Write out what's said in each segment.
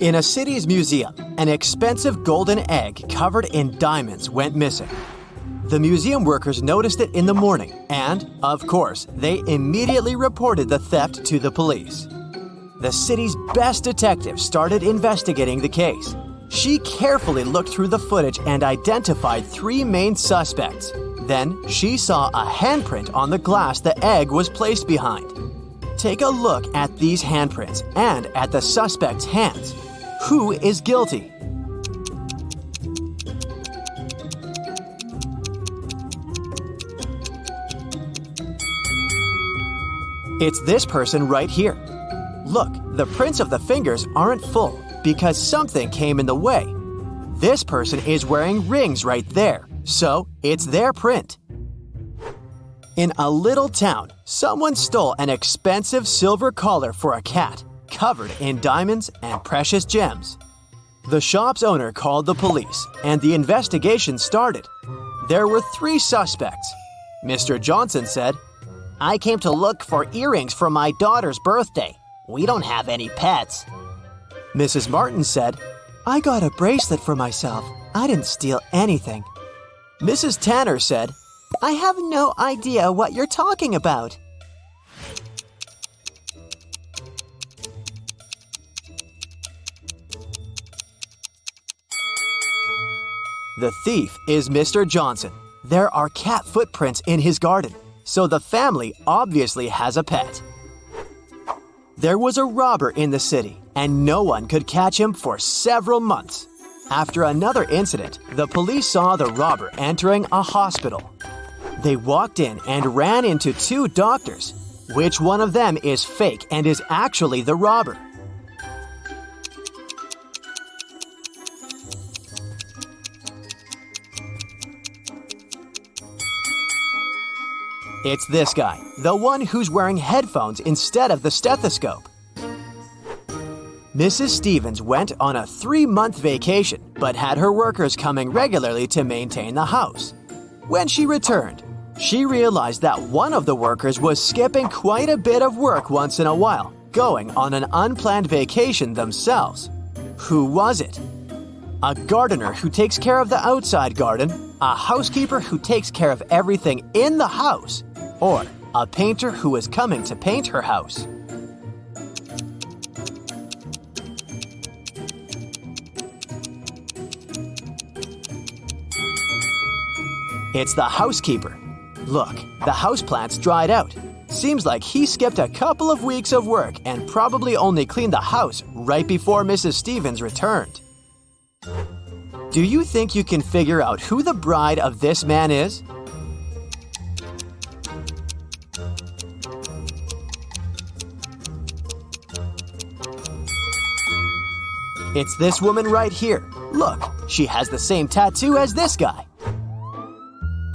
In a city's museum, an expensive golden egg covered in diamonds went missing. The museum workers noticed it in the morning, and, of course, they immediately reported the theft to the police. The city's best detective started investigating the case. She carefully looked through the footage and identified three main suspects. Then she saw a handprint on the glass the egg was placed behind. Take a look at these handprints and at the suspect's hands. Who is guilty? It's this person right here. Look, the prints of the fingers aren't full because something came in the way. This person is wearing rings right there, so it's their print. In a little town, someone stole an expensive silver collar for a cat, covered in diamonds and precious gems. The shop's owner called the police, and the investigation started. There were three suspects. Mr. Johnson said, I came to look for earrings for my daughter's birthday. We don't have any pets. Mrs. Martin said, I got a bracelet for myself. I didn't steal anything. Mrs. Tanner said, I have no idea what you're talking about. The thief is Mr. Johnson. There are cat footprints in his garden, so the family obviously has a pet. There was a robber in the city, and no one could catch him for several months. After another incident, the police saw the robber entering a hospital. They walked in and ran into two doctors. Which one of them is fake and is actually the robber? It's this guy, the one who's wearing headphones instead of the stethoscope. Mrs. Stevens went on a three month vacation, but had her workers coming regularly to maintain the house. When she returned, she realized that one of the workers was skipping quite a bit of work once in a while, going on an unplanned vacation themselves. Who was it? A gardener who takes care of the outside garden, a housekeeper who takes care of everything in the house, or a painter who is coming to paint her house. It's the housekeeper. Look, the houseplant's dried out. Seems like he skipped a couple of weeks of work and probably only cleaned the house right before Mrs. Stevens returned. Do you think you can figure out who the bride of this man is? It's this woman right here. Look, she has the same tattoo as this guy.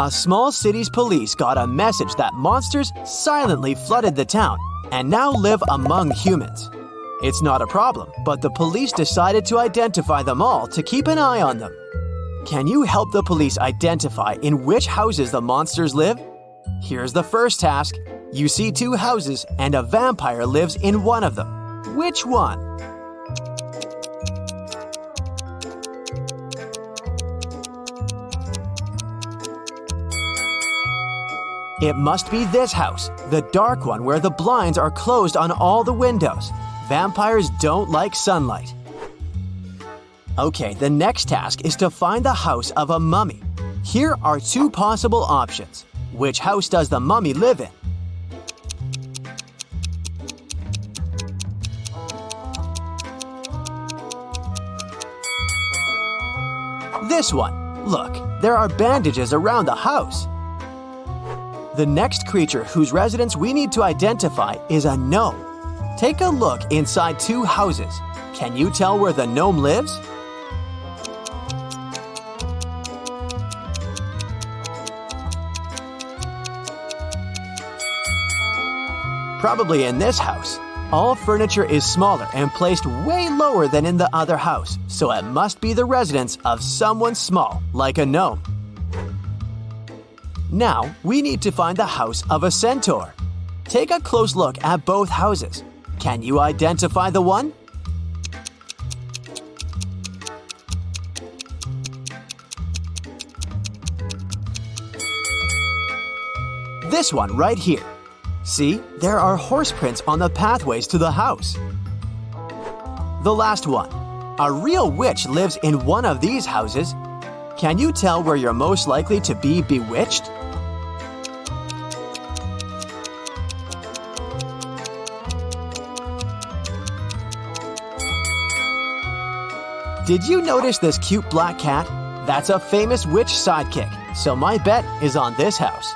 A small city's police got a message that monsters silently flooded the town and now live among humans. It's not a problem, but the police decided to identify them all to keep an eye on them. Can you help the police identify in which houses the monsters live? Here's the first task. You see two houses and a vampire lives in one of them. Which one? It must be this house, the dark one where the blinds are closed on all the windows. Vampires don't like sunlight. Okay, the next task is to find the house of a mummy. Here are two possible options. Which house does the mummy live in? This one. Look, there are bandages around the house. The next creature whose residence we need to identify is a gnome. Take a look inside two houses. Can you tell where the gnome lives? Probably in this house. All furniture is smaller and placed way lower than in the other house, so it must be the residence of someone small, like a gnome. Now, we need to find the house of a centaur. Take a close look at both houses. Can you identify the one? This one right here. See, there are horse prints on the pathways to the house. The last one. A real witch lives in one of these houses can you tell where you're most likely to be bewitched? Did you notice this cute black cat? That's a famous witch sidekick, so my bet is on this house.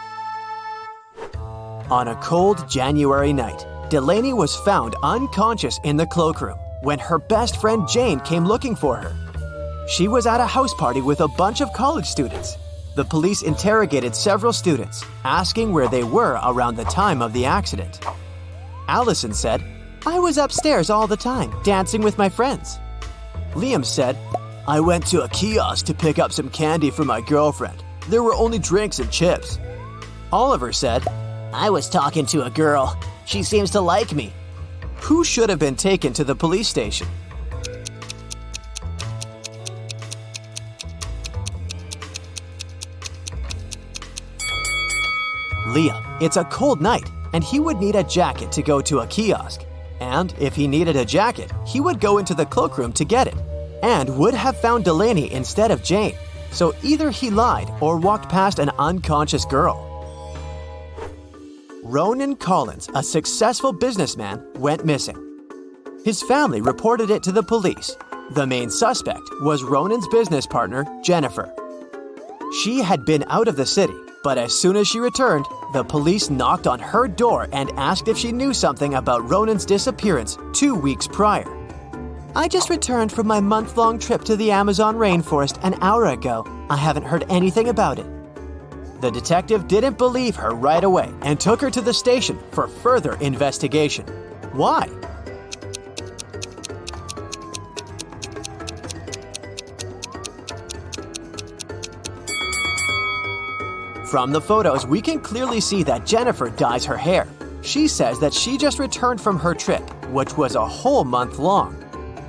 On a cold January night, Delaney was found unconscious in the cloakroom when her best friend Jane came looking for her. She was at a house party with a bunch of college students. The police interrogated several students, asking where they were around the time of the accident. Allison said, I was upstairs all the time, dancing with my friends. Liam said, I went to a kiosk to pick up some candy for my girlfriend. There were only drinks and chips. Oliver said, I was talking to a girl. She seems to like me. Who should have been taken to the police station? Liam. It's a cold night, and he would need a jacket to go to a kiosk. And if he needed a jacket, he would go into the cloakroom to get it, and would have found Delaney instead of Jane. So either he lied or walked past an unconscious girl. Ronan Collins, a successful businessman, went missing. His family reported it to the police. The main suspect was Ronan's business partner, Jennifer. She had been out of the city, but as soon as she returned, the police knocked on her door and asked if she knew something about Ronan's disappearance two weeks prior. I just returned from my month long trip to the Amazon rainforest an hour ago. I haven't heard anything about it. The detective didn't believe her right away and took her to the station for further investigation. Why? From the photos, we can clearly see that Jennifer dyes her hair. She says that she just returned from her trip, which was a whole month long.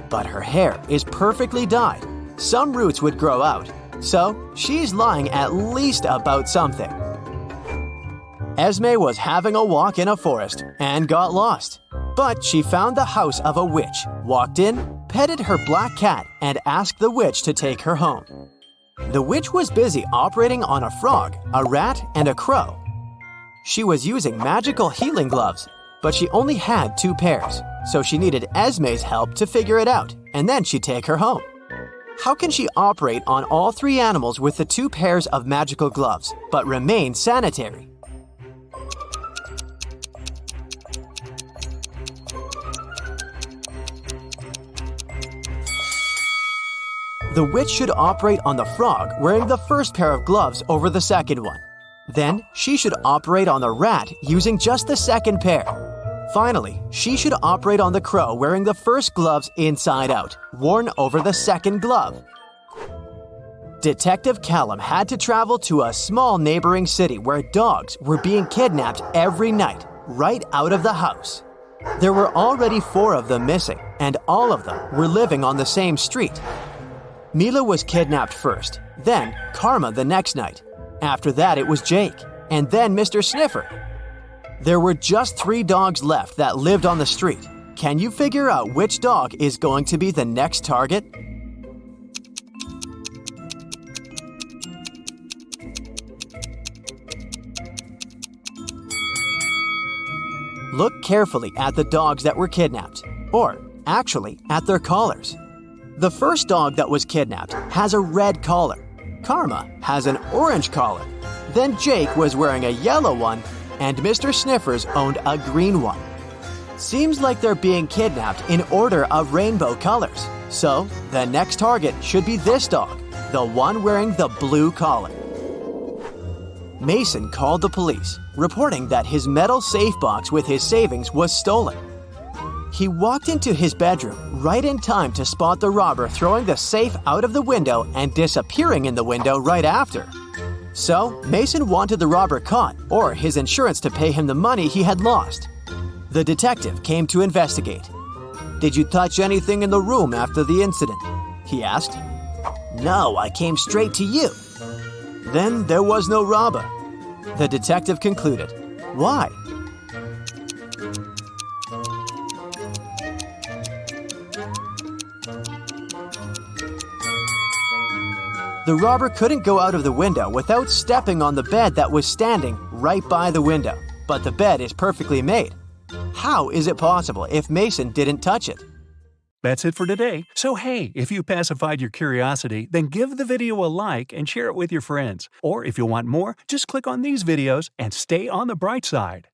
But her hair is perfectly dyed. Some roots would grow out, so she's lying at least about something. Esme was having a walk in a forest and got lost. But she found the house of a witch, walked in, petted her black cat, and asked the witch to take her home. The witch was busy operating on a frog, a rat, and a crow. She was using magical healing gloves, but she only had two pairs, so she needed Esme's help to figure it out, and then she'd take her home. How can she operate on all three animals with the two pairs of magical gloves, but remain sanitary? The witch should operate on the frog wearing the first pair of gloves over the second one. Then, she should operate on the rat using just the second pair. Finally, she should operate on the crow wearing the first gloves inside out, worn over the second glove. Detective Callum had to travel to a small neighboring city where dogs were being kidnapped every night, right out of the house. There were already four of them missing, and all of them were living on the same street. Mila was kidnapped first, then Karma the next night. After that, it was Jake, and then Mr. Sniffer. There were just three dogs left that lived on the street. Can you figure out which dog is going to be the next target? Look carefully at the dogs that were kidnapped, or actually at their collars. The first dog that was kidnapped has a red collar. Karma has an orange collar. Then Jake was wearing a yellow one, and Mr. Sniffers owned a green one. Seems like they're being kidnapped in order of rainbow colors. So, the next target should be this dog, the one wearing the blue collar. Mason called the police, reporting that his metal safe box with his savings was stolen. He walked into his bedroom right in time to spot the robber throwing the safe out of the window and disappearing in the window right after. So, Mason wanted the robber caught or his insurance to pay him the money he had lost. The detective came to investigate. Did you touch anything in the room after the incident? He asked. No, I came straight to you. Then there was no robber. The detective concluded. Why? The robber couldn't go out of the window without stepping on the bed that was standing right by the window. But the bed is perfectly made. How is it possible if Mason didn't touch it? That's it for today. So, hey, if you pacified your curiosity, then give the video a like and share it with your friends. Or if you want more, just click on these videos and stay on the bright side.